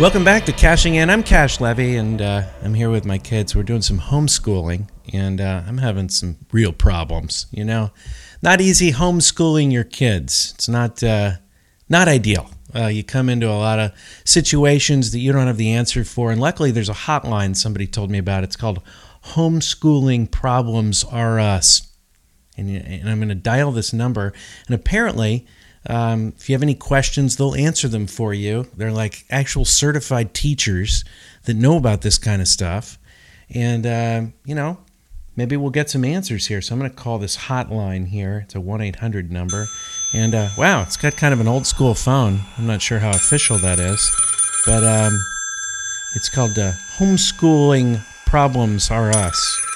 Welcome back to Cashing In. I'm Cash Levy, and uh, I'm here with my kids. We're doing some homeschooling, and uh, I'm having some real problems. You know, not easy homeschooling your kids. It's not uh, not ideal. Uh, you come into a lot of situations that you don't have the answer for, and luckily, there's a hotline somebody told me about. It's called Homeschooling Problems Are Us, and, and I'm going to dial this number, and apparently um, if you have any questions, they'll answer them for you. They're like actual certified teachers that know about this kind of stuff. And, uh, you know, maybe we'll get some answers here. So I'm going to call this hotline here. It's a 1 800 number. And uh, wow, it's got kind of an old school phone. I'm not sure how official that is. But um, it's called uh, Homeschooling Problems Are Us.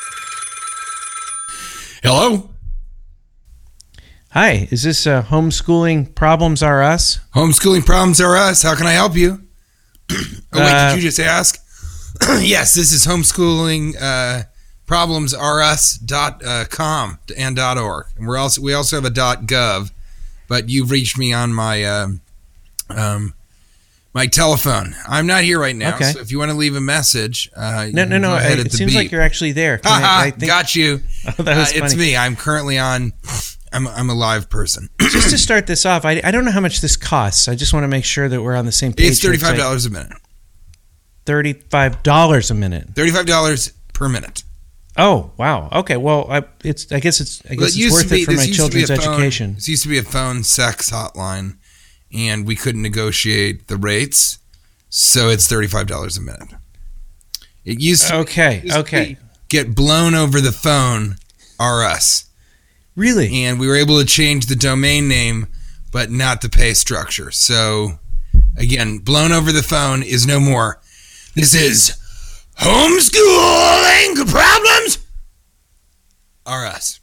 Hello? Hi, is this uh, Homeschooling Problems Are Us? Homeschooling Problems Are Us. How can I help you? oh, wait, Uh, did you just ask? yes, this is homeschooling uh, problems are us dot uh, com and dot org. And we're also we also have a dot gov, but you've reached me on my um, um, my telephone. I'm not here right now, Okay. so if you want to leave a message, uh, No, no, no. I- It seems like you're actually there. Can I, I think, got you. Oh, that was Uh, it's me. I'm currently on. I'm I'm a live person. just to start this off, I, I don't know how much this costs. I just want to make sure that we're on the same page. It's thirty five dollars a minute. Thirty-five dollars a minute. Thirty five dollars per minute. Oh wow. Okay. Well, I, it's. I guess it's. I Well, guess it's worth it for my to be children's phone- education. This used to be a phone sex hotline, and we couldn't negotiate the rates, so it's thirty five dollars a minute. It used to, Okay. it used to Okay. be get blown over the phone, are us, Really? and we were able to change the domain name, but not the pay structure. So again, blown over the phone is no more. This is homeschooling problems. Are us.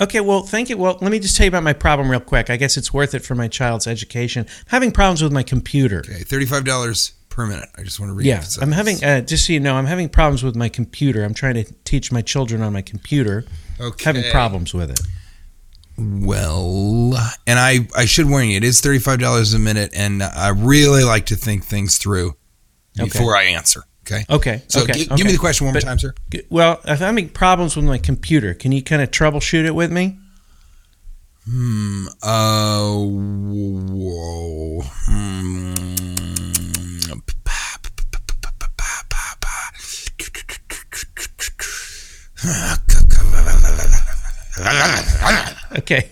Okay. Well, thank you. Well, let me just tell you about my problem real quick. I guess it's worth it for my child's education. I'm having problems with my computer. Okay, thirty-five dollars per minute. I just want to read. Yeah. I'm having. Uh, just so you know, I'm having problems with my computer. I'm trying to teach my children on my computer. Okay. Having problems with it. Well, and I I should warn you, it is thirty-five dollars a minute, and I really like to think things through before I answer. Okay. Okay. So okay, gi- okay. give me the question one But- more time, sir. G- Well, if I'm having problems with my computer, can you kind of troubleshoot it with me? Hmm. Uh. Whoa. Hmm. Okay.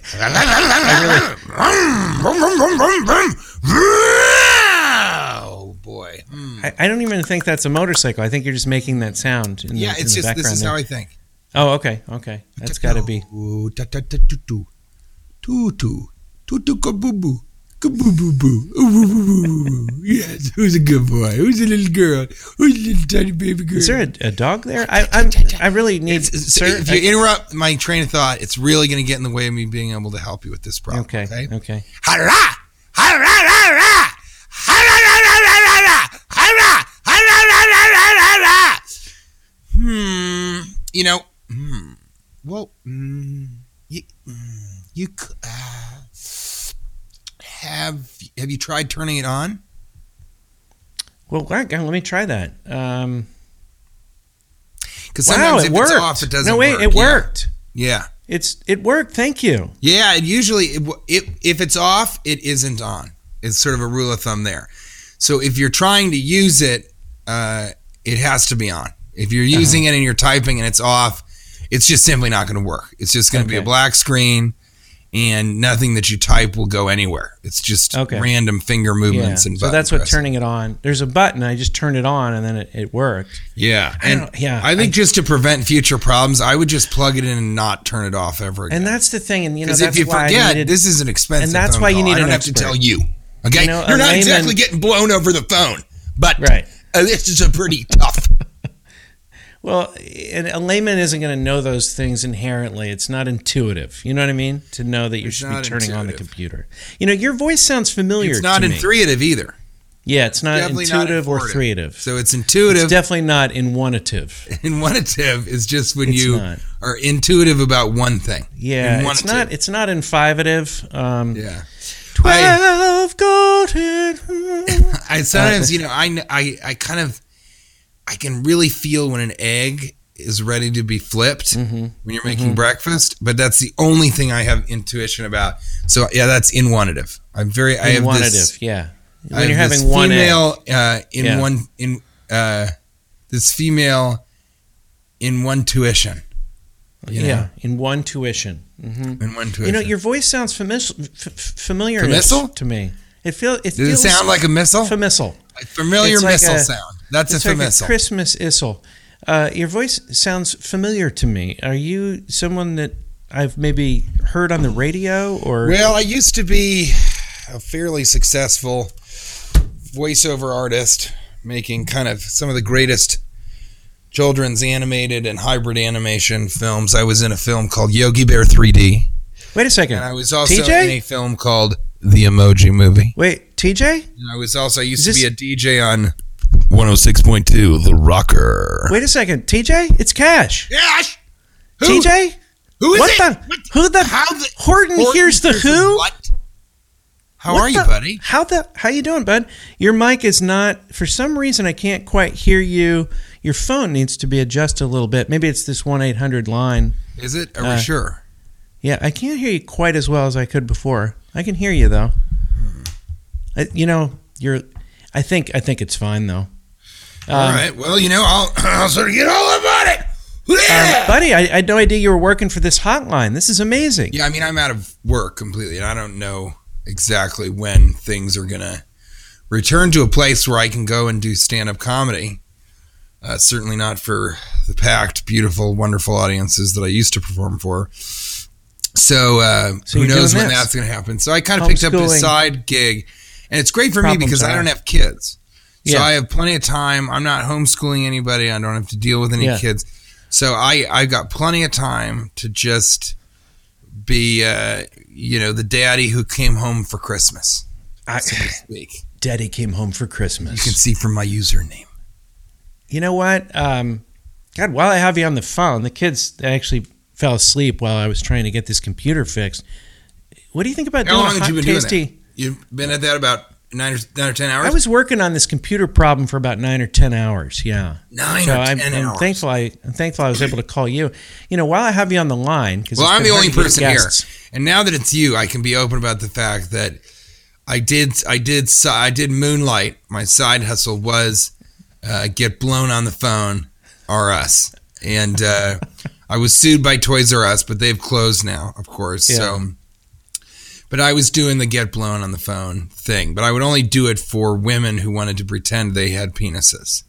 Oh boy. Hmm. I, I don't even think that's a motorcycle. I think you're just making that sound in the, Yeah, in it's the just this is there. how I think. oh, okay. Okay. That's got to be. Ta- ta- ta- tu- ka-boo-boo. Ka-boo-boo-boo. Ooh, ooh, ooh, ooh, ooh. Yes, who's a good boy? Who's a little girl? Who's a little tiny baby girl? Is there a, a dog there? I I'm, I really need, It's- it's- sir. if you interrupt my train of thought, it's really going to get in the way of me being able to help you with this problem. okay. Okay. Okay. Hurrah! Hurrah! Hurrah! Hurrah! Hurrah! Hurrah! Hmm. You know, hmm. well, mm, you, mm, you uh, have have you tried turning it on? Well, let me try that. Um, Because wow, sometimes it if worked. it's off, it doesn't. Work. No, wait, work. it Yeah. worked. Yeah. It's it worked. Thank you. Yeah, it usually it, it, if it's off, it isn't on. It's sort of a rule of thumb there. So if you're trying to use it, uh, it has to be on. If you're Uh-huh. using it and you're typing and it's off, it's just simply not going to work. It's just going to be a Okay. black screen, and nothing that you type will go anywhere. It's just Okay. random finger Yeah. movements and So that's what pressing. turning it on. There's a button. I just turned it on, and then it, it worked. Yeah, I and yeah, I think I- just to prevent future problems, I would just plug it in and not turn it off ever again. And that's the thing. And you know that's if you why I forget, needed, this is an expensive. and that's why you call. need I don't an have to expert. tell you. Okay, You know, you're a not layman- exactly getting blown over the phone, but Right. uh, this is a pretty tough. Well, and a layman isn't going to know those things inherently. It's not intuitive. You know what I mean? To know that you It's should be not turning on the computer. You know, your voice sounds familiar. It's not intuitive either. Yeah, it's not Definitely not intuitive or informative. creative. So it's intuitive. It's definitely not intuitive. Intuitive is just when It's you not. are intuitive about one thing. Yeah, it's not. It's not infivative. Um, Yeah. Twelve golden. I sometimes, you know, I, I, I kind of, I can really feel when an egg is ready to be flipped Mm-hmm. when you're making breakfast, but that's the only thing I have intuition about. So yeah, that's inwanative. I'm very, I have this, yeah. I When you're have this having one egg. female uh, in Yeah. one in uh, this female in one tuition. You know? Yeah, in one tuition. hmm In one tuition. You know, your voice sounds famis- f- familiar to me. It feel it Does it sound like a missile? famissile. A familiar like missile a- sound. That's It's a like a. Christmas issel. Uh, your voice sounds familiar to me. Are you someone that I've maybe heard on the radio or? Well, I used to be a fairly successful voiceover artist, making kind of some of the greatest children's animated and hybrid animation films. I was in a film called Yogi Bear 3D, Wait a second. and I was also TJ? in a film called The Emoji Movie. Wait, TJ? And I was also I used Is to be a DJ on 106.2 The Rocker. Wait a second, TJ? It's Cash. Gosh! Who, TJ? Who is what it? the? What- Who the? How the Horton, hears the Who. What? How What are you, buddy? How the? How you doing, bud? Your mic is not. For some reason, I can't quite hear you. Your phone needs to be adjusted a little bit. Maybe it's this one eight hundred line. Is it? Are Uh, we sure? Yeah, I can't hear you quite as well as I could before. I can hear you though. I, you know, you're. I think. I think it's fine though. All Um, right. Well, you know, I'll, I'll sort of get all about it. um, buddy, I, I had no idea you were working for this hotline. This is amazing. yeah, I mean, I'm out of work completely, and I don't know exactly when things are gonna return to a place where I can go and do stand-up comedy. Uh, certainly not for the packed, beautiful, wonderful audiences that I used to perform for. So, uh, So who knows when this. that's going to happen? So I kind of picked up this Homeschooling. side gig, and it's great for me because I don't have kids. So I have plenty of time. I'm not homeschooling anybody. I don't have to deal with any Yeah. kids. So I I've got plenty of time to just be uh, you know the daddy who came home for Christmas. I, So to speak. Daddy came home for Christmas. You can see from my username. You know what? Um, God, while I have you on the phone, the kids actually fell asleep while I was trying to get this computer fixed. What do you think about How doing long a hot, you been doing tasty? You've been at that about nine or nine or ten hours. I was working on this computer problem for about nine or ten hours. Yeah. nine so or I'm, 10 I'm hours. thankful. I, I'm thankful I was able to call you. You know, while I have you on the line, because Well, I'm the only person here, and now that it's you, I can be open about the fact that I did, I did, I did moonlight. My side hustle was uh, get blown on the phone, R Us, and uh, I was sued by Toys R Us, but they've closed now, of course. So, but I was doing the get blown on the phone thing, but I would only do it for women who wanted to pretend they had penises,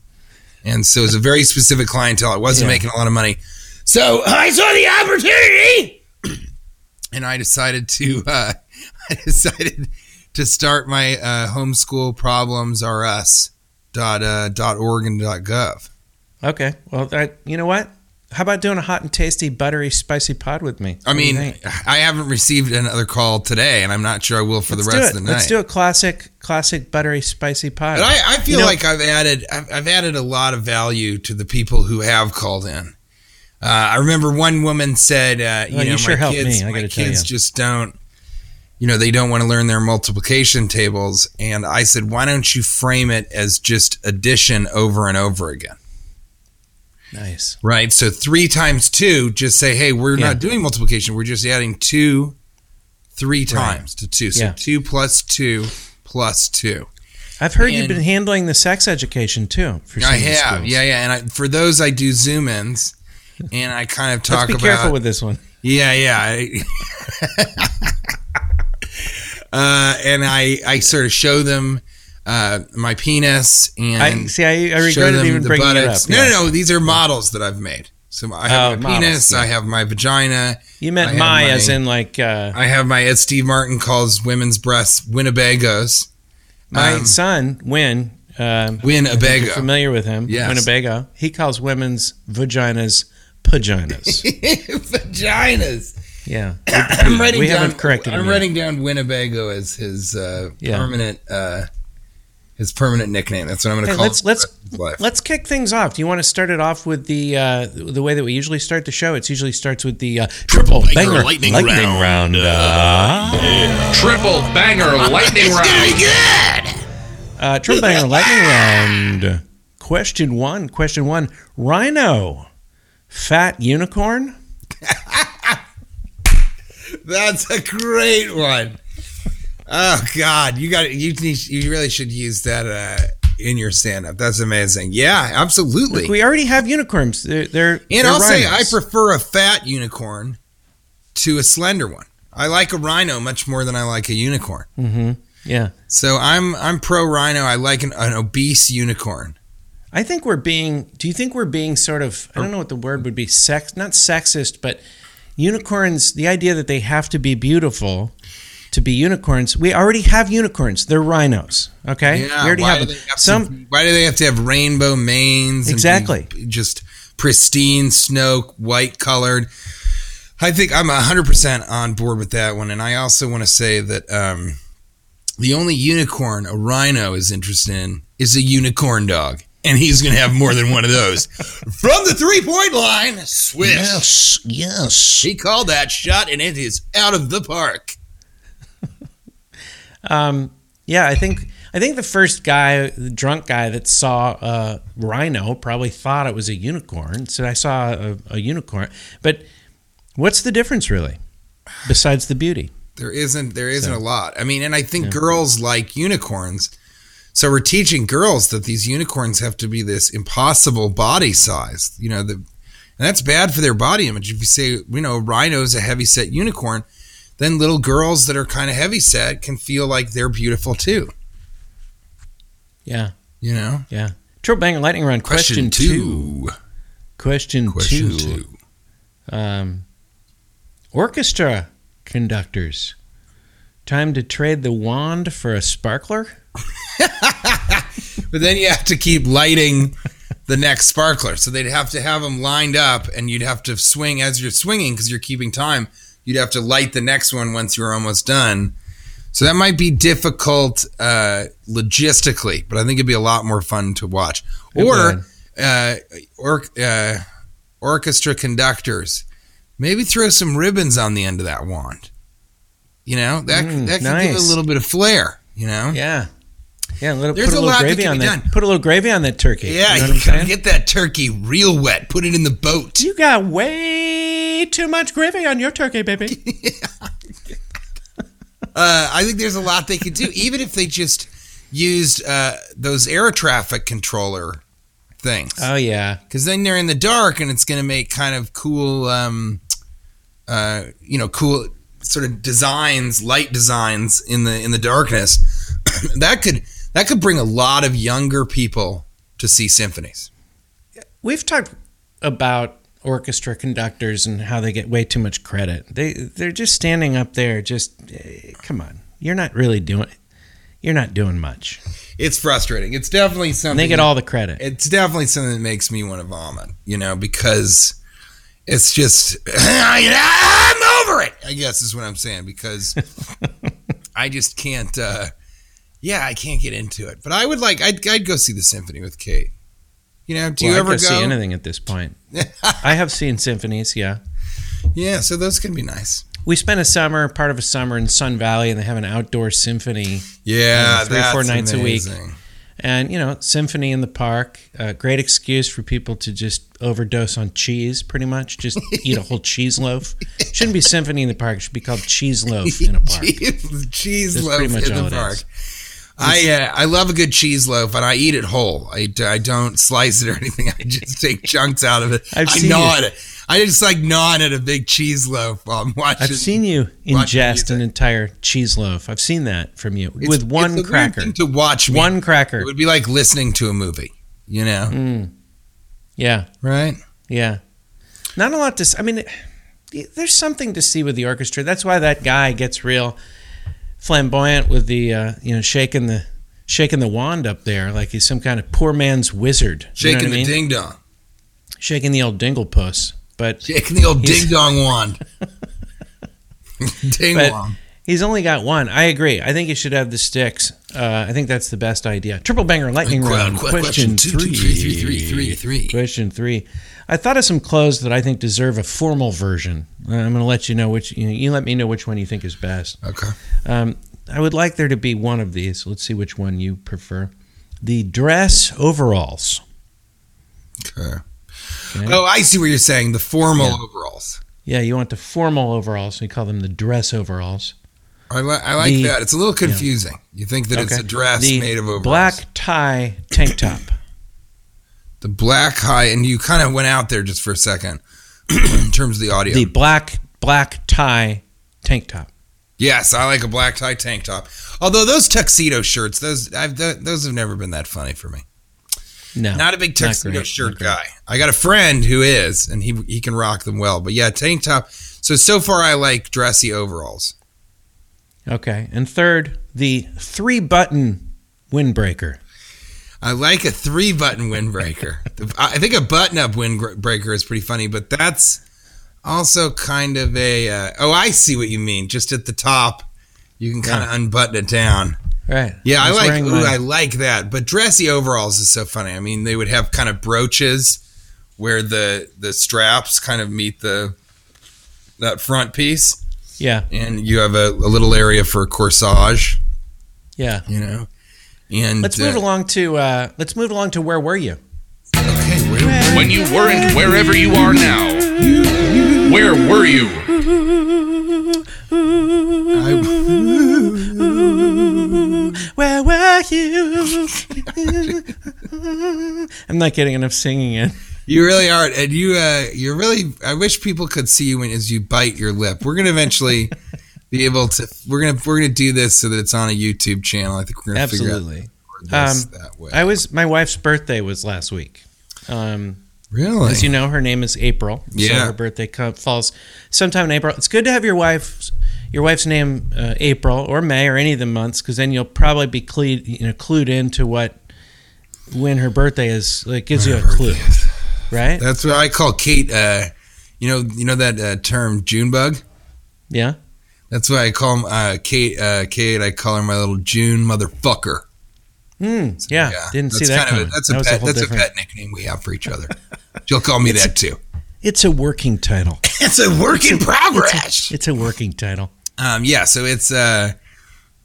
and so it was a very specific clientele. I wasn't Yeah. making a lot of money, so I saw the opportunity and I decided to uh, I decided to start my uh, homeschool problems rs dot uh, dot org and dot gov. Okay. Well, that, you know what? How about doing a hot and tasty, buttery, spicy pod with me? I What mean. I haven't received another call today, and I'm not sure I will for Let's the rest of the night. Let's do a classic, classic buttery, spicy pod. But I, I feel You know- like I've added I've, I've added a lot of value to the people who have called in. Uh, I remember one woman said, uh, "You Well, you know, sure my helped kids, me, I my kids you. just don't, you know, they don't want to learn their multiplication tables." And I said, "Why don't you frame it as just addition over and over again?" Nice. Right. So three times two, just say, "Hey, we're Yeah. not doing multiplication. We're just adding two, three Right. times to two. So Yeah. two plus two plus two. I've heard you've been handling the sex education too. For I have, schools. yeah, yeah. And I, for those, I do zoom ins, and I kind of talk Let's be about. careful with this one. Yeah, yeah. Uh, and I, I sort of show them uh, my penis and I see. I, I regretted even the bringing it up. buttocks. Yeah. No, no, no. These are models that I've made. So I have Oh, my models, penis. yeah. I have my vagina. You meant my, my- as in like uh, I have my, as Steve Martin calls women's breasts, Winnebagos. my um, son Win. Um, Winnebago. familiar with him? Yes. Winnebago. He calls women's vaginas paginas. Vaginas. yeah. I'm writing we down. haven't corrected I'm him yet. writing down Winnebago as his uh, Yeah. permanent uh, his permanent nickname. That's what I'm going to Hey, call. let's let's for the rest of his life. let's kick things off. Do you want to start it off with the uh, the way that we usually start the show? It usually starts with the uh, triple banger banger lightning round. Uh, Triple banger lightning round. uh, triple banger lightning round. Question one. Question one. Rhino, fat unicorn. That's a great one. Oh God, you got you need, you really should use that uh, in your stand up. That's amazing. Yeah, absolutely. We already have unicorns. They're, they're and they're I'll say I prefer a fat unicorn to a slender one. I like a rhino much more than I like a unicorn. Yeah, So I'm I'm pro rhino. I like an, an obese unicorn. I think we're being. Do you think we're being sort of? I don't know what the word would be. Sex, not sexist, but unicorns. The idea that they have to be beautiful to be unicorns. We already have unicorns. They're rhinos. Okay, we already why have them. have Some. to, why do they have to have rainbow manes? and Exactly. just pristine snow white colored. I think I'm 100% on board with that one. And I also want to say that um, the only unicorn a rhino is interested in is a unicorn dog. And he's going to have more than one of those. From the three point line, swish. yes. He called that shot, and it is out of the park. Um, yeah, I think I think the first guy, the drunk guy that saw a rhino, probably thought it was a unicorn. Said I saw a, a unicorn, but what's the difference really, besides the beauty? There isn't there isn't a lot. I mean, and I think girls like unicorns. So we're teaching girls that these unicorns have to be this impossible body size. You know, the and that's bad for their body image. If you say, you know, rhino's a heavy set unicorn, then little girls that are kind of heavy set can feel like they're beautiful too. Yeah, You know? yeah. Triple banger lightning round. Question, two. Question, Question two. two. Um, orchestra conductors. Time to trade the wand for a sparkler. But then you have to keep lighting the next sparkler. So they'd have to have them lined up, and you'd have to swing as you're swinging because you're keeping time. You'd have to light the next one once you're almost done. So that might be difficult uh, logistically, but I think it'd be a lot more fun to watch. Or uh, or uh, orchestra conductors, maybe throw some ribbons on the end of that wand. You know that Mm, that could give it a little bit of flair. You know. Yeah, yeah. Little, There's put a a little gravy on that. done. Put a little gravy on that turkey. Yeah, you know you, gotta get that turkey real wet. Put it in the boat. You got way too much gravy on your turkey, baby. Uh, I think there's a lot they could do, even if they just used uh, those air traffic controller things. oh yeah, Because then they're in the dark, and it's going to make kind of cool, um, uh, you know, cool sort of designs, light designs in the in the darkness. that could that could bring a lot of younger people to see symphonies. we've talked about orchestra conductors and how they get way too much credit. They they're just standing up there. Just eh, come on, you're not really doing. You're not doing much. It's frustrating. It's definitely And something. they get all the credit. it's definitely something that makes me want to vomit, you know, because it's just I'm over it. I guess is what I'm saying because I just can't. uh Yeah, I can't get into it. But I would like. I'd, I'd go see the symphony with Kate. You know, do well, you I ever go? see anything at this point. I have seen symphonies. Yeah, yeah, so those can be nice. we spent a summer, part of a summer in Sun Valley, and they have an outdoor symphony. Yeah, Uh, three or four that's nights a week. And you know, symphony in the park, uh, great excuse for people to just overdose on cheese. Pretty much, just eat a whole cheese loaf. Shouldn't be symphony in the park. It should be called cheese loaf in a park. cheese, loaf in the park. is. I uh, I love a good cheese loaf, and I eat it whole. I, I don't slice it or anything. I just take chunks out of it. I've I seen gnaw you. at it. I just like gnawing at a big cheese loaf while I'm watching. I've seen you ingest an entire cheese loaf. I've seen that from you It's- with one cracker. to watch me. One cracker. It would be like listening to a movie. You know, Mm. Yeah, right? yeah. Not a lot to. s- I mean, there's something to see with the orchestra. That's why that guy gets real flamboyant with the uh, you know shaking the shaking the wand up there like he's some kind of poor man's wizard. You know Shaking I mean? the ding dong, shaking the old dingle puss. But shaking the old ding dong wand. ding dong. he's only got one. I agree. I think he should have the sticks. Uh, I think that's the best idea. Triple banger lightning round. qu- Question, question three, three. Question three. I thought of some clothes that I think deserve a formal version. Uh, I'm going to let you know which. You, know, you let me know which one you think is best. Okay. Um, I would like there to be one of these. Let's see which one you prefer. The dress overalls. Okay. Okay. Oh, I see what you're saying. The formal Yeah. overalls. Yeah, you want the formal overalls. We call them the dress overalls. I, li- I like The- that. It's a little confusing. You think that it's a dress the made of overalls. black tie tank top. The black high, and you kind of went out there just for a second in terms of the audio. The black black tie tank top. yes, I like a black tie tank top. Although those tuxedo shirts, those I've, th- those have never been that funny for me. No, Not a big tuxedo great, shirt guy. I got a friend who is, and he he can rock them well. But yeah, tank top. So so far, I like dressy overalls. Okay, and third, the three button windbreaker. I like a three button windbreaker. I think a button up windbreaker is pretty funny, but that's also kind of a. Uh, oh, I see what you mean. Just at the top, you can kind of unbutton it down. Right. Yeah, I, was like. Ooh, I like that. But dressy overalls is so funny. I mean, they would have kind of brooches where the the straps kind of meet the that front piece, yeah, and you have a, a little area for corsage. yeah. You know. And Let's move uh, along to uh, let's move along to where were you? Okay, where, where, When you weren't wherever you are now, where were you? Where were you? I'm not getting enough singing in. You really are, and you uh, you're really. I wish people could see you when as you bite your lip. We're gonna eventually be able to. We're gonna we're gonna do this so that it's on a YouTube channel. I think we're gonna Absolutely. figure out this Um, that way. I was my wife's birthday was last week. Um, really? As you know, her name is April. So Yeah. her birthday co- falls sometime in April. It's good to have your wife, your wife's name uh, April or May or any of the months, because then you'll probably be clued, you know, clued into what when her birthday is. It gives you a clue, right? That's what I call Kate. Uh, you know, you know that uh, term June bug. Yeah. That's why I call uh, Kate. Uh, Kate. I call her my little June motherfucker. Hmm. yeah. Didn't see that's that kind of a, that's That a pet. whole that's a pet nickname we have for each other. She'll call me that too. It's a working title. It's a work in progress. It's a working title. Um, yeah, so it's uh,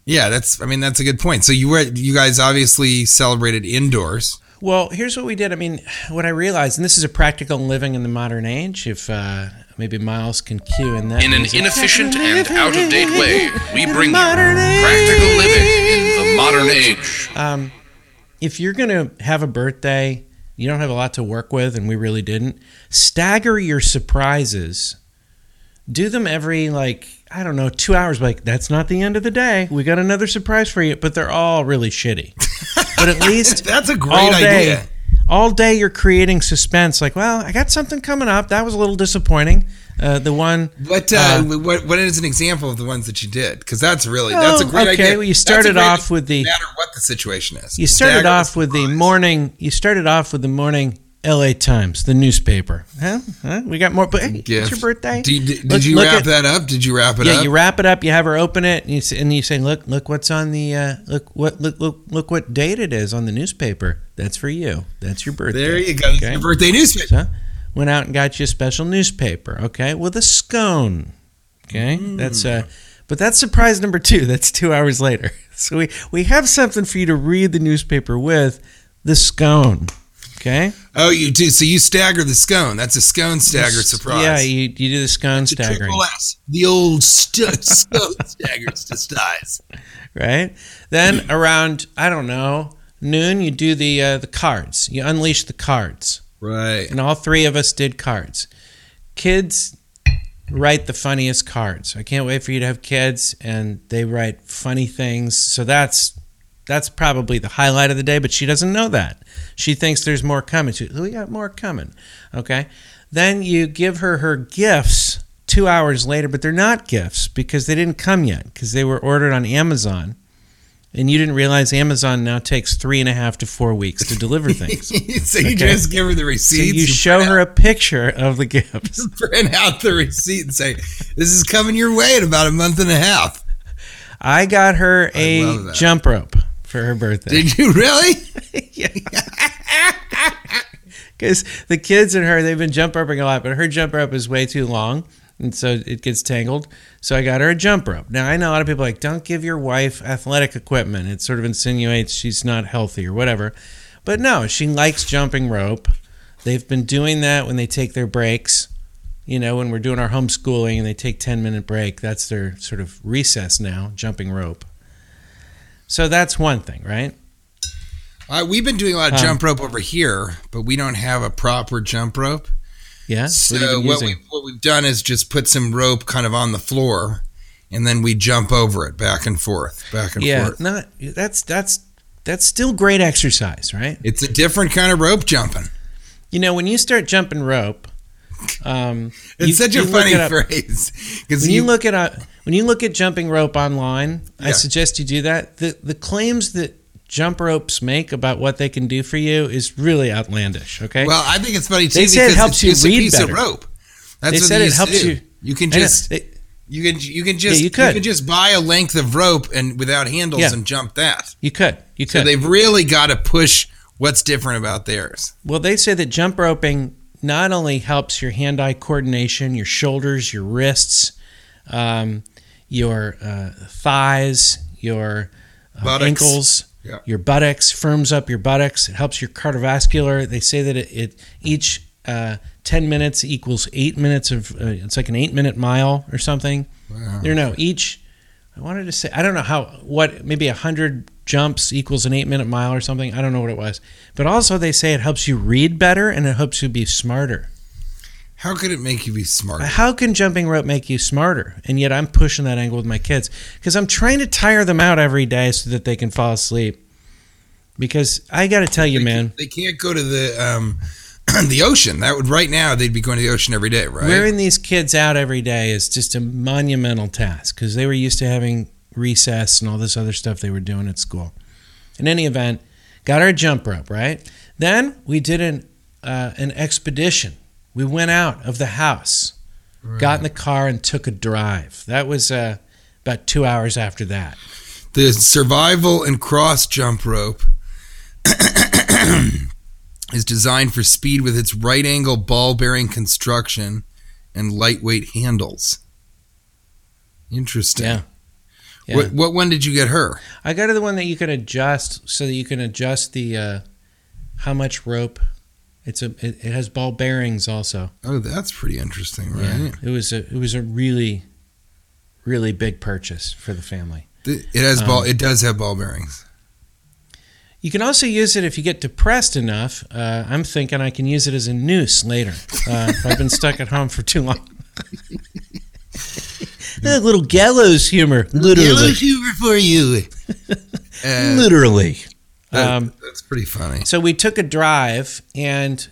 yeah, that's I mean that's a good point. So you were you guys obviously celebrated indoors. Well, here's what we did. I mean, what I realized, and this is a practical living in the modern age. If uh, maybe Miles can cue in that In an music. inefficient and out of date way, we bring you modern age. practical living in the modern age. um, if you're going to have a birthday, you don't have a lot to work with, and we really didn't, stagger your surprises. Do them every, like, I don't know, two hours. Like, that's not the end of the day. We got another surprise for you, but they're all really shitty. but at least That's a great all day, idea. All day you're creating suspense. Like, well, I got something coming up. That was a little disappointing. Uh, the one. What, uh, Uh, what what is an example of the ones that you did? Because that's really that's a great okay, idea. well, you started off with the- no matter what the situation is. You started off with the morning. You started off with the morning L.A. Times, the newspaper. Huh? Huh? We got more. But hey, it's your birthday. Did, did, Look- you look wrap at- that up? Did you wrap it yeah, up? Yeah, you wrap it up. You have her open it, and you say, and you say, "Look, look what's on the uh, look what look look look what date it is on the newspaper. That's for you. That's your birthday." there you go. It's your birthday newspaper. So, went out and got you a special newspaper, okay, with a scone. Okay, that's uh, but that's surprise number two. That's two hours later. So we we have something for you to read the newspaper with, the scone. Okay, Oh, you do. So you stagger the scone. That's a scone stagger surprise. Yeah, you, you do the scone a staggering, triple S. The old st- scone staggers to size. right? Then around I don't know noon, you do the uh, the cards. You unleash the cards. Right. and all three of us did cards. Kids write the funniest cards. I can't wait for you to have kids and they write funny things. So that's that's probably the highlight of the day, but she doesn't know that. She thinks there's more coming. She, we got more coming. Okay. Then you give her her gifts two hours later, but they're not gifts because they didn't come yet because they were ordered on Amazon. And you didn't realize Amazon now takes three and a half to four weeks to deliver things. so you Okay. just give her the So receipt. you show her a picture of the gifts. print out the receipt and say, "This is coming your way in about a month and a half." I got her I a jump rope for her birthday. Did you really? Because the kids and her, they've been jump roping a lot, but her jump rope is way too long. And so it gets tangled. So I got her a jump rope. Now, I know a lot of people are like, don't give your wife athletic equipment. It sort of insinuates she's not healthy or whatever. But no, she likes jumping rope. They've been doing that when they take their breaks. You know, when we're doing our homeschooling and they take 10 minute break, that's their sort of recess now, jumping rope. So that's one thing, right? Uh, we've been doing a lot of Um, jump rope over here, but we don't have a proper jump rope. Yeah. So what have you been what, we, what we've done is just put some rope kind of on the floor, and then we jump over it back and forth, back and yeah, forth. not that's that's that's still great exercise, right? It's a different kind of rope jumping. You know, when you start jumping rope, um, It's you- such a funny phrase because When you, you, look at uh, when you look at jumping rope online, I suggest you do that. The the claims that jump ropes make about what they can do for you is really outlandish. Okay, well, I think it's funny too They say it helps it's you just a read piece better. of rope. That's They what said it helps do. you- You can just they- you can you can just you could. can just buy a length of rope and without handles Yeah. and jump that. you could you So could. they've really got to push what's different about theirs. Well, they say that jump roping not only helps your hand-eye coordination, your shoulders, your wrists, um, your uh, thighs, your uh, ankles, Yeah. your buttocks, firms up your buttocks. It helps your cardiovascular. They say that it, it each uh, ten minutes equals eight minutes of. Uh, it's like an eight-minute mile or something. Wow. Or no, each. I wanted to say I don't know how what maybe a hundred jumps equals an eight minute mile or something. I don't know what it was, but also they say it helps you read better and it helps you be smarter. How could it make you be smarter? How can jumping rope make you smarter? And yet I'm pushing that angle with my kids because I'm trying to tire them out every day so that they can fall asleep. Because I got to tell you, They man, They can't go to the um, the ocean. That would right now they'd be going to the ocean every day, right? wearing these kids out every day is just a monumental task because they were used to having recess and all this other stuff they were doing at school. In any event, got our jump rope right. Then we did an uh, an expedition. We went out of the house, got in the car, and took a drive. That was uh, about two hours after that. the survival and cross jump rope is designed for speed with its right angle ball bearing construction and lightweight handles. Interesting. Yeah. Yeah. What, what one did you get her? I got her the one that you can adjust so that you can adjust the uh, how much rope. It's a it, it has ball bearings also. Oh, that's pretty interesting, right? Yeah. It was a it was a really really big purchase for the family. It has ball. Um, It does have ball bearings. You can also use it if you get depressed enough. Uh, I'm thinking I can use it as a noose later uh, if I've been stuck at home for too long. a little gallows humor, literally, Gallows humor for you. Uh, literally. that- Um, that's pretty funny. So we took a drive, and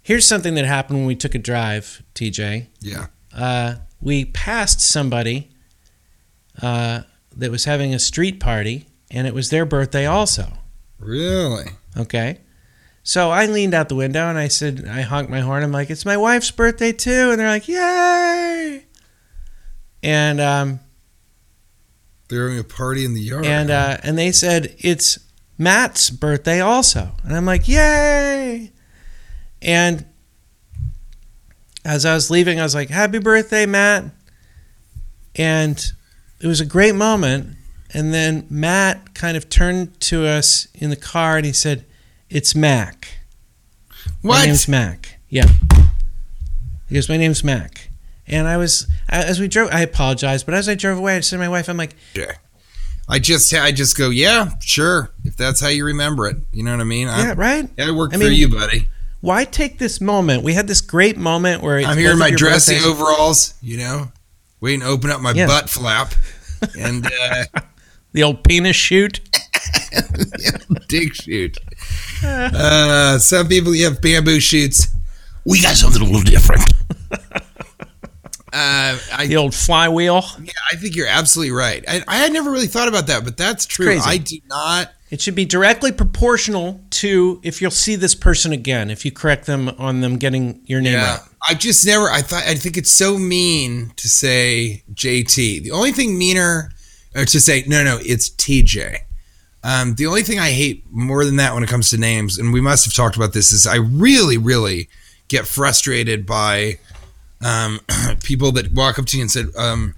here's something that happened when we took a drive, TJ. Yeah. Uh, we passed somebody uh, that was having a street party, and it was their birthday also. Really? Okay. So I leaned out the window and I said, I honked my horn. I'm like, it's my wife's birthday too. And they're like, yay. And, um, They're having a party in the yard. and, uh, and they said, it's Matt's birthday also. And I'm like, yay. And as I was leaving, I was like, happy birthday, Matt. And it was a great moment. And then Matt kind of turned to us in the car and he said, It's Mac. What? My name's Mac. Yeah. He goes, My name's Mac. And I was, as we drove, I apologized, but as I drove away, I said to my wife, I'm like, I just I just go, yeah, sure. If that's how you remember it, you know what I mean? I, Yeah, right? That worked I for mean, you, buddy. Why take this moment? We had this great moment where I'm here in my dressy overalls, you know, waiting to open up my Yeah. butt flap and uh, The old penis shoot. dick shoot. Uh, some people you have bamboo shoots. We got something a little different. Uh, I The old flywheel. yeah, I think you're absolutely right. I, I had never really thought about that, but that's true. I do not. It should be directly proportional to if you'll see this person again, if you correct them on them getting your name Yeah, right. I just never. I thought. I think it's so mean to say JT. The only thing meaner, to say no, no, it's TJ. Um, the only thing I hate more than that when it comes to names, and we must have talked about this, is I really, really get frustrated by um, people that walk up to you and said, um,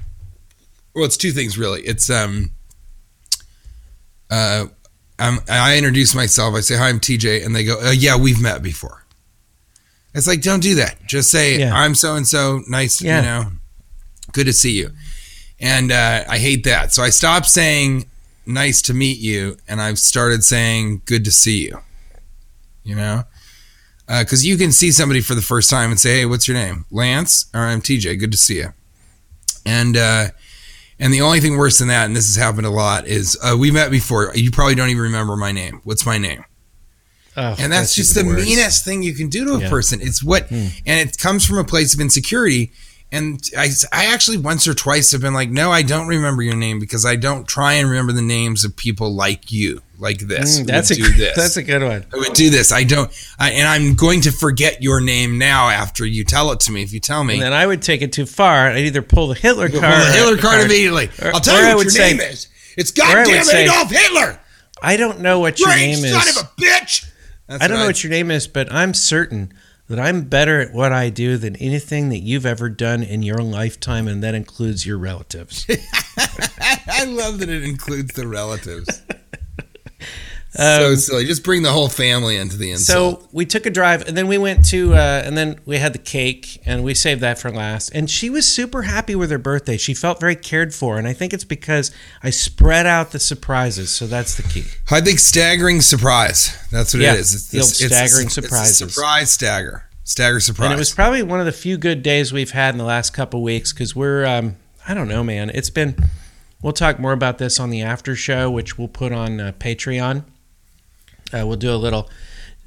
"Well, it's two things really. It's um, uh, I'm, I introduce myself. I say, "Hi, I'm TJ," and they go, uh, "Yeah, we've met before." It's like, don't do that. Just say, Yeah. "I'm so and so. Nice, Yeah. you know, good to see you." And uh, I hate that, so I stopped saying "nice to meet you," and I've started saying "good to see you." You know, because you can see somebody for the first time and say, "Hey, what's your name?" Lance. Or I'm TJ. Good to see you. And uh, and the only thing worse than that, and this has happened a lot, is uh, we met before. You probably don't even remember my name. What's my name? Oh, And that's, just the worse. meanest thing you can do to a Yeah. person. It's what, and it comes from a place of insecurity. And I, I actually once or twice have been like, no, I don't remember your name because I don't try and remember the names of people like you, like this. Mm, that's a do this. that's a good one. I would do this. I don't, I, and I'm going to forget your name now after you tell it to me. If you tell me, And then I would take it too far. I'd either pull the Hitler card. pull the Hitler or- card immediately. or- I'll tell you I what would your say- name is. It's I goddamn Adolf Hitler. I don't know what your Great name son is. of a bitch. That's I don't know I'd what your name is, but I'm certain that I'm better at what I do than anything that you've ever done in your lifetime, and that includes your relatives. I love that it includes the relatives. Um, so silly. Just bring the whole family into the insult. So we took a drive, and then we went to, uh, and then we had the cake, and we saved that for last. And she was super happy with her birthday. She felt very cared for, and I think it's because I spread out the surprises. So that's the key. I think staggering surprise. That's what Yeah, it is. It's this- it's staggering it's surprises. surprise stagger. Stagger surprise. And it was probably one of the few good days we've had in the last couple weeks because we're, um, I don't know, man. It's been. We'll talk more about this on the after show, which we'll put on uh, Patreon. Uh, we'll do a little,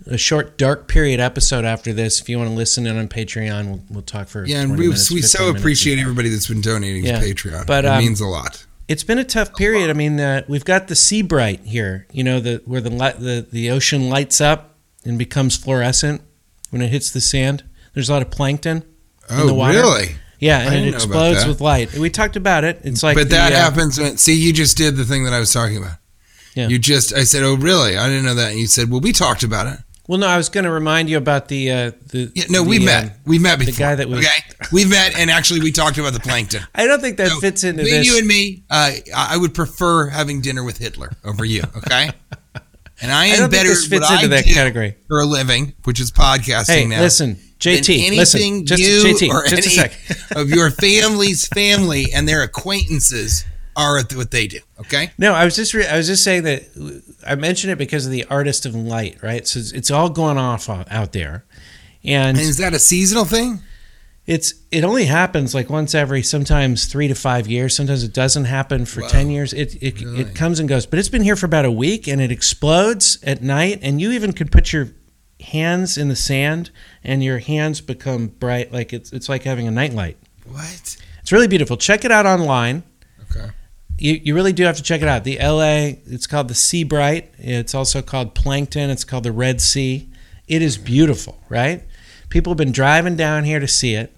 a short dark period episode after this. If you want to listen in on Patreon, we'll, we'll talk for yeah, and we, minutes, we so appreciate everybody that's been donating Yeah, to Patreon. but, it um, means a lot. It's been a tough period. I mean, uh, we've got the sea bright here. You know, the where the li- the the ocean lights up and becomes fluorescent when it hits the sand. There's a lot of plankton. Oh, the water. really? Yeah, and it explodes with light. We talked about it. It's like but the, that uh, happens when. See, you just did the thing that I was talking about. Yeah. You just. I said, "Oh, really? I didn't know that." And you said, "Well, we talked about it." Well, no, I was going to remind you about the uh, the. Yeah, no, the, we um, met. We met before. The guy that was- okay. We met, and actually, we talked about the plankton. I don't think that So, fits into between this. you and me, uh, I would prefer having dinner with Hitler over you. Okay. And I am I don't think better this at fits what into I that category. for a living, which is podcasting hey, now. listen, JT, listen, anything just JT, or just a sec. of your family's family and their acquaintances are at what they do. Okay. No, I was just re- I was just saying that I mentioned it because of the artist of light, right? So it's, it's all going off out out there, and And is that a seasonal thing? it's it only happens like once every sometimes three to five years. Sometimes it doesn't happen for Wow. ten years. It it, Really? it comes and goes, but it's been here for about a week, and it explodes at night, and you even could put your hands in the sand, and your hands become bright, like it's it's like having a nightlight. What? It's really beautiful. Check it out online. You, you really do have to check it out. The LA, it's called the Sea Bright. It's also called Plankton. It's called the Red Sea. It is beautiful, right? People have been driving down here to see it.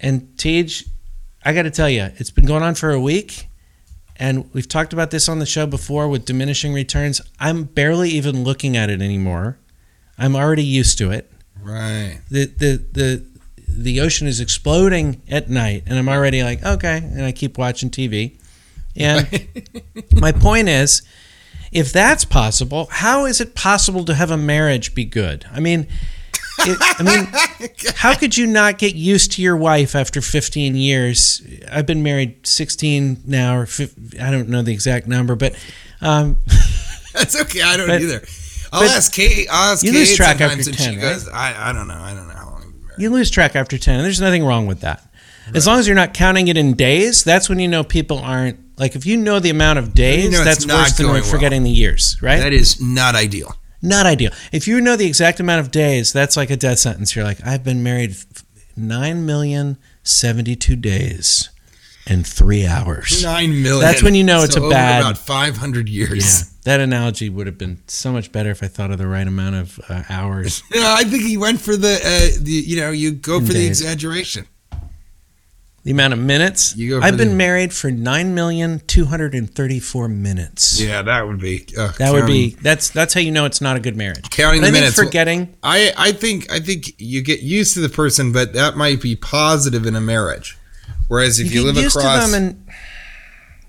And Tej, I got to tell you, it's been going on for a week. And we've talked about this on the show before with diminishing returns. I'm barely even looking at it anymore. I'm already used to it. Right. The the the the ocean is exploding at night and I'm already like, okay, and I keep watching TV. And my point is, if that's possible, how is it possible to have a marriage be good? I mean, it, I mean, how could you not get used to your wife after 15 years? I've been married 16 now, or 15, I don't know the exact number, but um, That's okay. I don't But- either. I'll ask Kate. I'll ask you Kate lose track after 10, she goes, I, I don't know. I don't know how long we've been married. you lose track after 10. And there's nothing wrong with that. As long as you're not counting it in days, that's when you know people aren't like if you know the amount of days, know that's worse than we're forgetting the years, right? That is not ideal. not ideal. If you know the exact amount of days, that's like a death sentence. You're like, I've been married nine million seventy-two days and three hours. Nine million. That's when you know it's So a bad- About 500 years. Yeah, that analogy would have been so much better if I thought of the right amount of uh, hours. I think he went for the, uh, the you know, you go for the exaggeration. The amount of minutes. You go I've been the- married for nine million two hundred and thirty-four minutes. Yeah, that would be. Uh, That would be that's that's how you know it's not a good marriage. Counting But the I think minutes. forgetting. I, I think I think you get used to the person, but that might be positive in a marriage. Whereas if you, get live across, to them and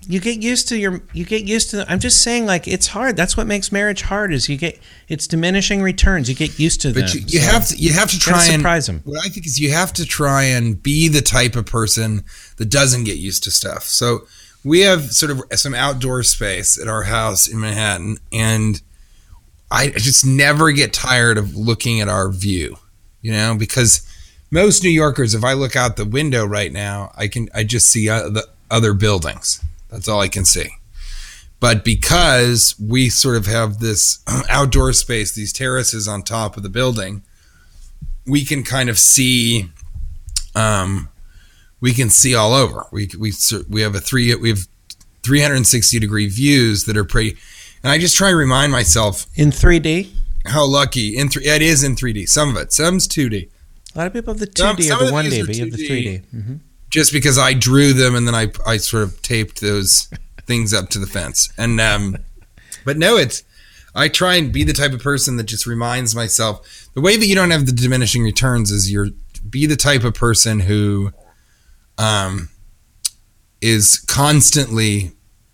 you get used to your you get used to i'm just saying like it's hard that's what makes marriage hard is you get it's diminishing returns you get used to them but you, you So, have to you have to try and surprise them What I think is you have to try and be the type of person that doesn't get used to stuff. So we have sort of some outdoor space at our house in Manhattan, and I just never get tired of looking at our view. You know, because most New Yorkers, if I look out the window right now, I can I just see the other buildings. That's all I can see. But because we sort of have this outdoor space, these terraces on top of the building, we can kind of see, um, we can see all over. We we we have a three we have 360 degree views that are pretty. And I just try to remind myself in 3d how lucky in three. It is in 3D. Some of it, some's 2D. a lot of people have the 2d Some- or the 1d but you have the 2D. 3d hmm just because I drew them and then I I sort of taped those things up to the fence. And um but no, it's I try and be the type of person that just reminds myself the way that you don't have the diminishing returns is you're be the type of person who um is constantly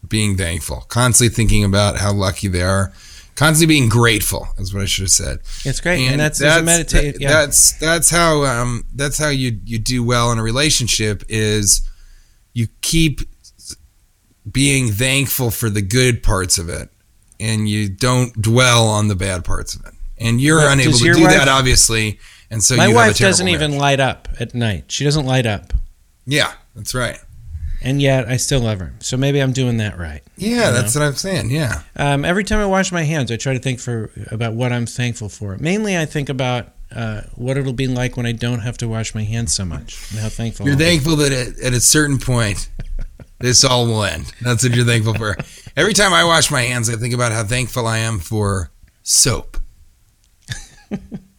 being thankful, constantly thinking about how lucky they are, constantly being grateful is what I should have said. It's great and, that's, that's a meditate that- yeah. that's that's how um that's how you you do well in a relationship is you keep being thankful for the good parts of it and you don't dwell on the bad parts of it. And you're But unable to your do wife- that obviously and so my you have a wife doesn't even light up at night. She doesn't light up. Yeah that's right and yet i still love her so maybe i'm doing that right yeah that's what i'm saying yeah Um, every time I wash my hands, I try to think for about what I'm thankful for. Mainly, I think about uh, what it'll be like when I don't have to wash my hands so much, and how thankful. you're be. thankful that at, at a certain point this all will end that's what you're thankful for every time i wash my hands i think about how thankful i am for soap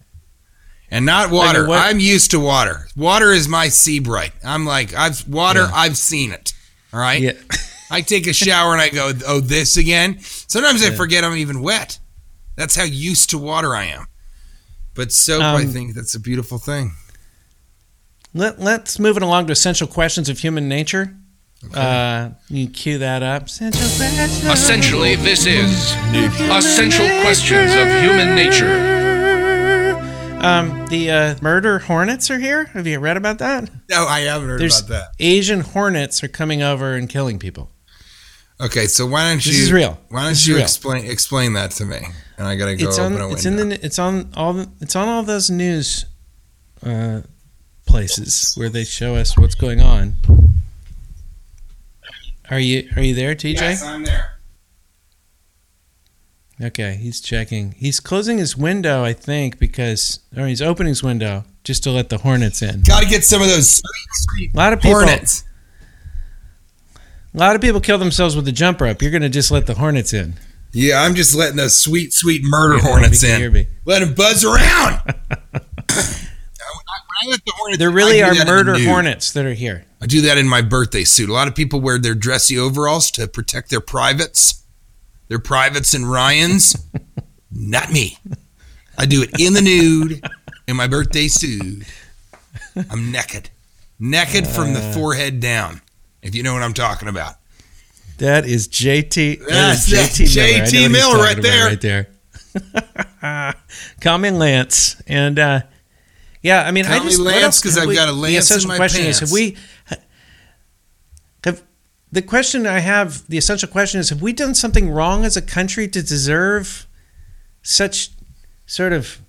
and not water what- i'm used to water water is my sea bright i'm like i've water Yeah. i've seen it all right Yeah. i take a shower and i go oh this again sometimes i forget i'm even wet that's how used to water i am but soap i Um, think that's a beautiful thing Let, let's move it along to essential questions of human nature. Uh, you cue that up. Essential questions. Essentially, this is Essential Questions of Human Nature. Um, the uh, murder hornets are here. Have you read about that? no i haven't heard There's about that Asian hornets are coming over and killing people. Okay, so why don't you? This is real. Why don't This you real. explain explain that to me? And I gotta go it's open on. a It's in window. the. It's on all. The, it's on all those news uh, places where they show us what's going on. Are you Are you there, TJ? Yes, I'm there. Okay, he's checking. He's closing his window, I think, because or he's opening his window just to let the hornets in. Got to get some of those sweet, sweet A lot of people. hornets. A lot of people kill themselves with the jump rope. You're going to just let the hornets in. Yeah, I'm just letting those sweet, sweet murder Yeah, hornets in. hear me. Let them buzz around. When I let the hornets There really are murder hornets that are here. I do that in my birthday suit. A lot of people wear their dressy overalls to protect their privates, their privates and Ryans. Not me. I do it in the nude in my birthday suit. I'm naked, naked from the forehead down. If you know what I'm talking about. That is JT. That That's- is JT Miller. JT Miller right there. Right there. Call me Lance. And uh, yeah, I mean, I Call me just Lance because I've we- got a The lance in my question is: Have we? The question I have? The essential question is: Have we done something wrong as a country to deserve such sort of?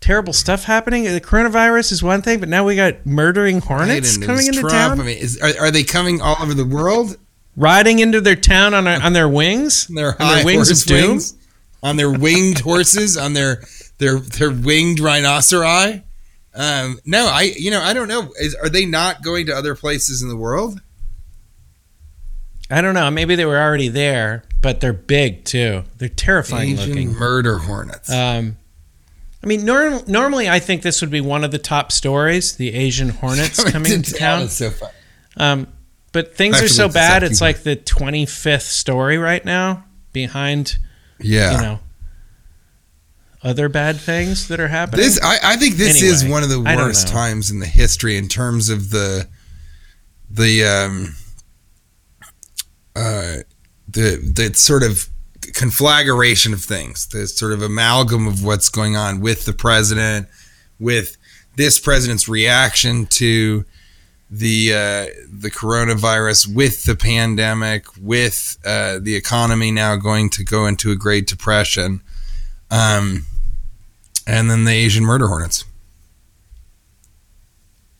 Terrible stuff happening. The coronavirus is one thing, but now we got murdering hornets Biden, coming into Trump. town, I mean, is, are, are they coming all over the world? riding into their town on, on their wings, On their on their wings of doom. wings, on their winged horses, on their their their winged rhinoceri. Um, no, I you know I don't know. Is, are they not going to other places in the world? I don't know. Maybe they were already there, but they're big too. They're terrifying Asian looking. murder hornets. Um, I mean, norm- normally I think this would be one of the top stories: the Asian hornets coming to town. So. Um, but things have are so bad; it's like the twenty fifth story right now, behind Yeah. you know other bad things that are happening. This I, I think this is one of the worst times in the history in terms of the the um the the sort of conflagration of things, the sort of amalgam of what's going on with the president, with this president's reaction to the uh, the coronavirus, with the pandemic, with uh, the economy now going to go into a Great Depression, um, and then the Asian murder hornets.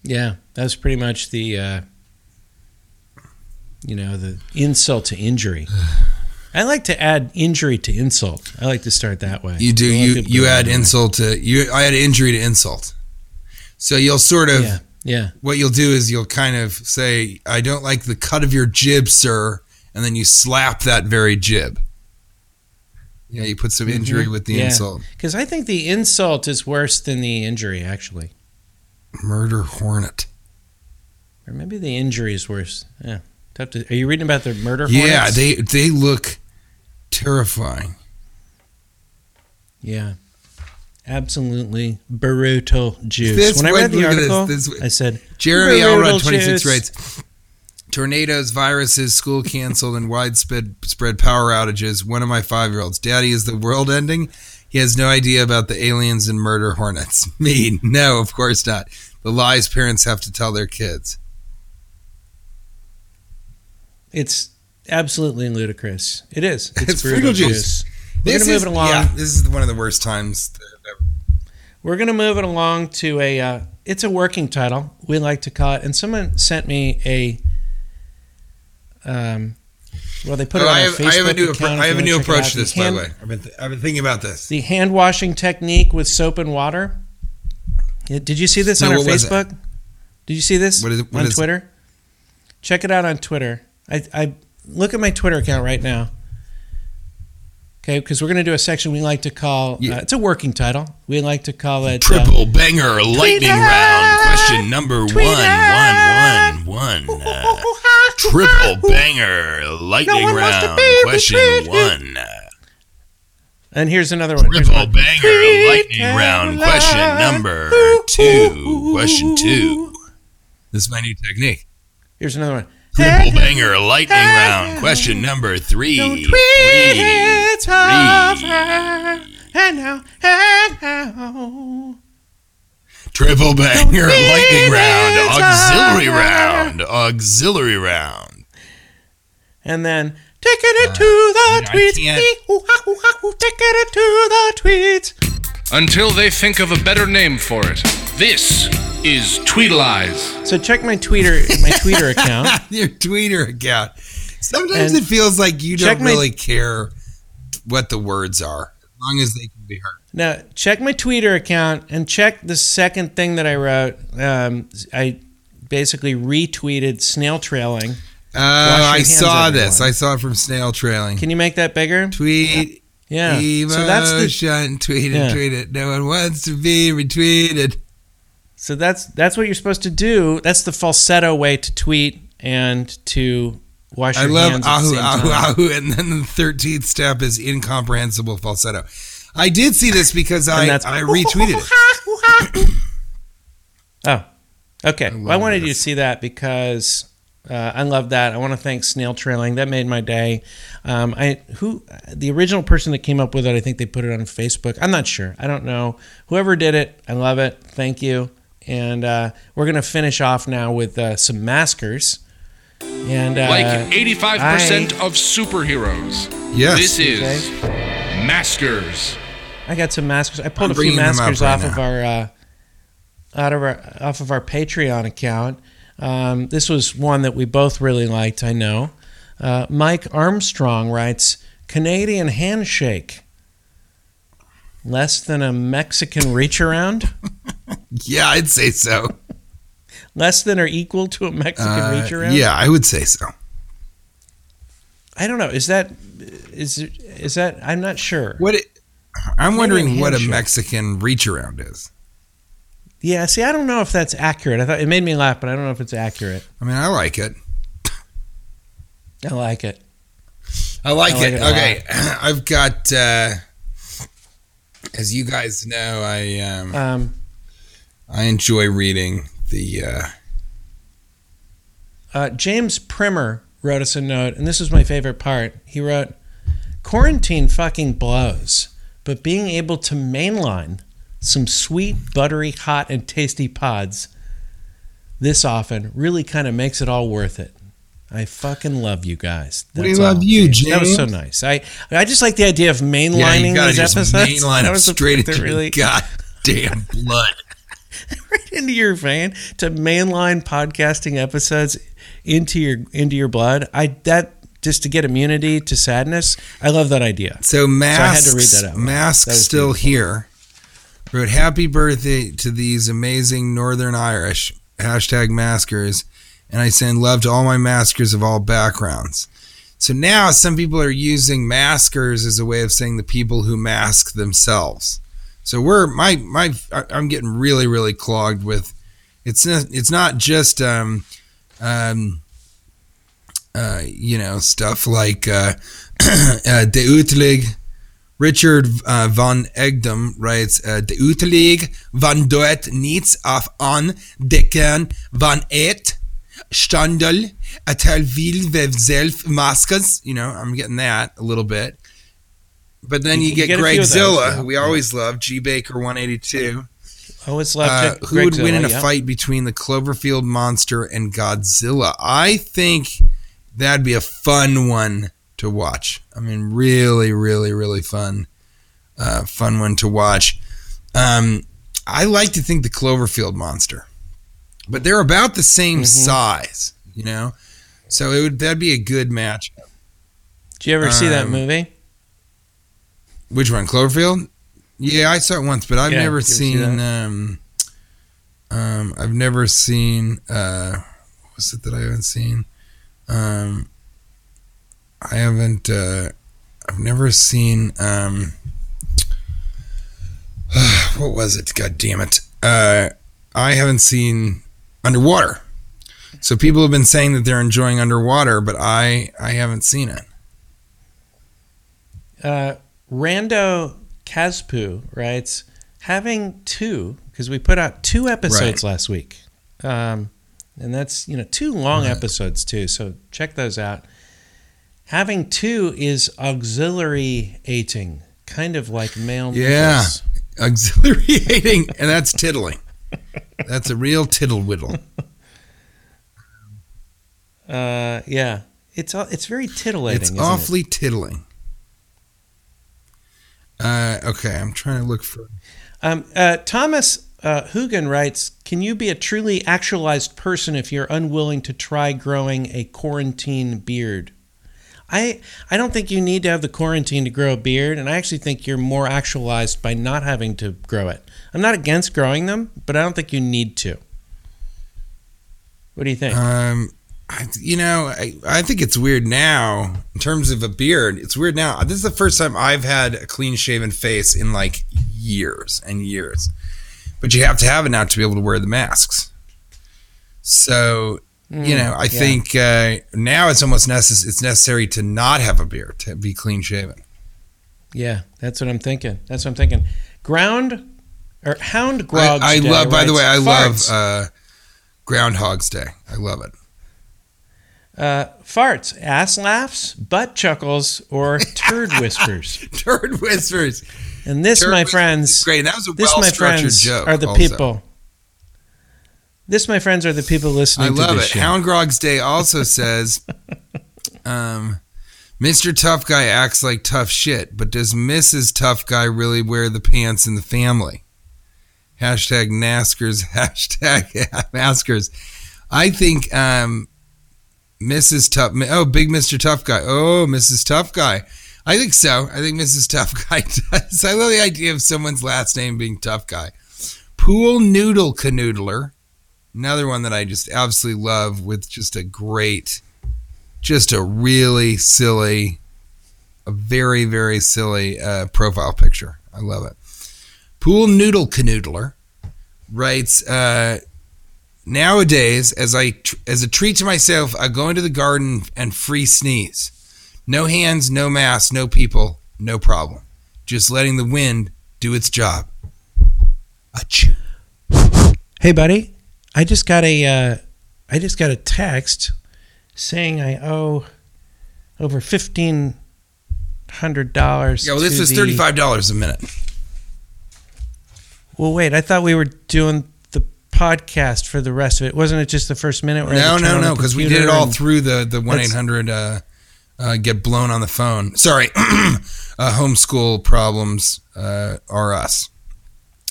yeah, that's pretty much the uh, you know the insult to injury. I like to add injury to insult. I like to start that way. You do you you add way. insult to you. I add injury to insult. So you'll sort of Yeah, yeah. what you'll do is you'll kind of say, "I don't like the cut of your jib, sir," and then you slap that very jib. Yeah, you put some injury with the Mm-hmm. Yeah. insult. Because I think the insult is worse than the injury, actually. Murder hornet. Or maybe the injury is worse. Yeah. Tough to, are you reading about the murder Yeah, hornets? they they look terrifying. Yeah. Absolutely brutal juice. This when I read the at this, article, this- I said, Jeremy Elrod, 26 juice. rates. Tornadoes, viruses, school canceled, and widespread spread power outages. One of my five year olds. Daddy, is the world ending? He has no idea about the aliens and murder hornets. Me, no, of course not. The lies parents have to tell their kids. It's absolutely ludicrous. It is. It's, It's brutal juice. juice. We're going to move is, it along. Yeah, this is one of the worst times. ever- We're going to move it along to a. Uh, it's a working title. We like to call it. And someone sent me a. Um, well, they put it Oh, on I have, Facebook I have a new, appro- I have a new approach to this, by the way. I've been, th- I've been thinking about this. The hand washing technique with soap and water. Did you see this No, on our it? Facebook? Did you see this What is what on it? Twitter? Check it out on Twitter. I, I look at my Twitter account right now. Okay, because we're going to do a section we like to call. Yeah. Uh, it's a working title. We like to call it. uh, Triple banger lightning round. Question number one, one, one, one. Uh, triple banger lightning to round. Question one. and here's another one. Triple one. banger lightning round. Question number two. Question two. This is my new technique. Here's another one. Triple banger lightning round. Question number three. Don't tweet Three. it Three. over. And now, and now. Triple banger Don't lightning round. Auxiliary over. round. Auxiliary round. And then taking it to uh, the I tweets. Taking it to the tweets. Until they think of a better name for it. This is Tweedlize. So check my Twitter, my Twitter account. Your Twitter account. Sometimes And it feels like you don't my- really care what the words are, as long as they can be heard. Now check my Twitter account and check the second thing that I wrote. Um, I basically retweeted snail trailing. Oh, I saw everyone. this. I saw it from Snail Trailing. Can you make that bigger? Tweet Yeah. Emotion, So that's the tweet it, Yeah. tweet it. No one wants to be retweeted. So that's that's what you're supposed to do. That's the falsetto way to tweet and to wash I your love hands at the ahu, same ahu, time. ahu, and then the thirteenth step is incomprehensible falsetto. I did see this because I, that's- I retweeted it. Oh, okay. Well, I love wanted you to see that because uh, I love that. I want to thank Snail Trailing. That made my day. Um, I who the original person that came up with it. I think they put it on Facebook. I'm not sure. I don't know. Whoever did it, I love it. Thank you. And uh, we're gonna finish off now with uh, some maskers. And uh, Like 85% of superheroes. Yes. This is Maskers. I got some maskers. I pulled I'm a few bringing them maskers right off of our uh, out of our off of our Patreon account. Um, this was one that we both really liked. I know. Uh, Mike Armstrong writes Canadian handshake. Less than a Mexican reach around? Yeah, I'd say so. Less than or equal to a Mexican Uh, reach around? yeah, I would say so. I don't know. Is that is is that I'm not sure. What it, I'm wondering what a. Mexican reach around is. Yeah, see, I don't know if that's accurate. I thought it made me laugh, but I don't know if it's accurate. I mean, I like it. I like it. I like I like it. it okay, I've got. Uh, as you guys know, I um, Um, I enjoy reading the. Uh, Uh, James Primer wrote us a note, and this is my favorite part. He wrote, Quarantine fucking blows, but being able to mainline some sweet, buttery, hot, and tasty pods this often really kind of makes it all worth it. I fucking love you guys. We love all. you, That was so nice. I I just like the idea of yeah, mainlining you these episodes. mainline That was straight into really your goddamn blood. right into your vein to mainline podcasting episodes into your into your blood. I that just to get immunity to sadness. I love that idea. So masks, I had to read that out masks still here. Wrote happy birthday to these amazing Northern Irish hashtag maskers, and I send love to all my maskers of all backgrounds. So now some people are using maskers as a way of saying the people who mask themselves. So we're my my I'm getting really really clogged with. It's not it's not just um um uh you know stuff like uh, uh de Utelig. Richard uh, van Egdom writes, uh, De utelig van doet niets af aan dekken van het standel atel wil we zelf maskers. You know, I'm getting that a little bit. But then You- you, get, get Greg few of those, Zilla, yeah. who we always love, G Baker 182, Always uh, loved it. who would win in a fight between the Cloverfield monster and Godzilla. I think that'd be a fun one to watch. I mean, really, really, really fun, uh, fun one to watch. Um, I like to think the Cloverfield monster, but they're about the same Mhm. size, you know. So it would that'd be a good match. Did you ever see that um, movie? Which one, Cloverfield? Yeah, I saw it once, but I've Yeah, never ever see seen. Um, um, I've never seen. Uh, what was it that I haven't seen? Um, I haven't. Uh, I've never seen. Um, what was it? God damn it! Uh, I haven't seen Underwater. So people have been saying that they're enjoying Underwater, but I I haven't seen it. Uh, Rando Kazpu writes, having two because we put out two episodes last week, um, and that's you know two long Right. episodes too. So check those out. Having two is auxiliary-ating, kind of like male. Yeah. auxiliary Auxiliating, and that's tiddling. That's a real tittle whittle. Uh, yeah. It's it's very titillating. It's it? awfully tiddling. Uh, okay, I'm trying to look for. Um, uh, Thomas uh, Hugan writes, "Can you be a truly actualized person if you're unwilling to try growing a quarantine beard?" I I don't think you need to have the quarantine to grow a beard, and I actually think you're more actualized by not having to grow it. I'm not against growing them, but I don't think you need to. What do you think? Um, I- you know, I, I think it's weird now in terms of a beard. It's weird now. This is the first time I've had a clean shaven face in like years and years. But you have to have it now to be able to wear the masks. So, you know, I yeah. think uh, now it's almost necess- it's necessary to not have a beard to be clean shaven. Yeah, that's what I'm thinking. That's what I'm thinking. Ground or Hound Grog. I, I love. By the way, I farts. love uh, Groundhog's Day. I love it. uh, farts, ass laughs, butt chuckles, or turd whispers. Turd whispers. And this, Turd my whispers friends, great. That was a this, well-structured friends, joke. are the also. people. This, my friends, are the people listening I to love this it. show. Hound Grog's Day also says, um, Mr. Tough Guy acts like tough shit, but does Mrs. Tough Guy really wear the pants in the family? Hashtag Naskers, hashtag Naskers. I think um, Mrs. Tough, oh, big Mr. Tough Guy. Oh, Mrs. Tough Guy. I think so. I think Mrs. Tough Guy does. I love the idea of someone's last name being Tough Guy. Pool Noodle Canoodler another one that I just absolutely love with just a great, just a really silly, a very, very silly uh, profile picture. I love it. Pool Noodle Canoodler writes, uh, nowadays, as I as a treat to myself, I go into the garden and free sneeze. No hands, no mask, no people, no problem. Just letting the wind do its job. Achoo. Hey, buddy, I just got a, uh, I just got a text saying I owe over fifteen hundred dollars. Yeah, well, this is the- thirty-five dollars a minute. Well, wait, I thought we were doing the podcast for the rest of it. Wasn't it just the first minute? No, no, no, because we did it all through the the one eight hundred uh, uh, get blown on the phone. Sorry, uh, homeschool problems uh, are us.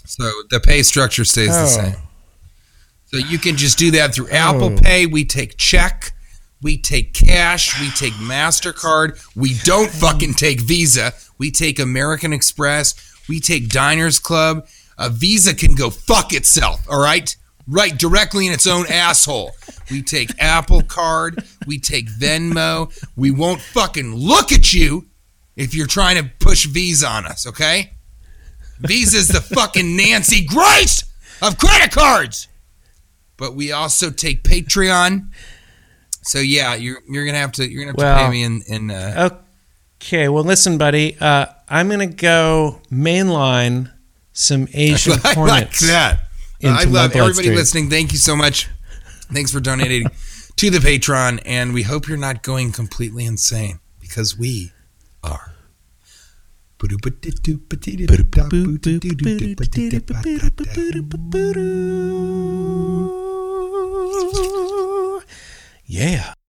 So the pay structure stays the Oh. same. So you can just do that through Apple Oh. Pay. We take check, we take cash, we take Mastercard. We don't fucking take Visa. We take American Express. We take Diners Club. A Visa can go fuck itself. All right, right directly in its own asshole. We take Apple Card. We take Venmo. We won't fucking look at you if you're trying to push Visa on us. Okay. Visa's the fucking Nancy Grace of credit cards. But we also take Patreon. So yeah, you're you're gonna have to you're gonna have to pay me in in uh, Okay, well, listen, buddy. Uh, I'm gonna go mainline some Asian I like hornets. that. into I my love everybody bloodstream. listening. Thank you so much. Thanks for donating to the Patreon, and we hope you're not going completely insane because we are. Yeah.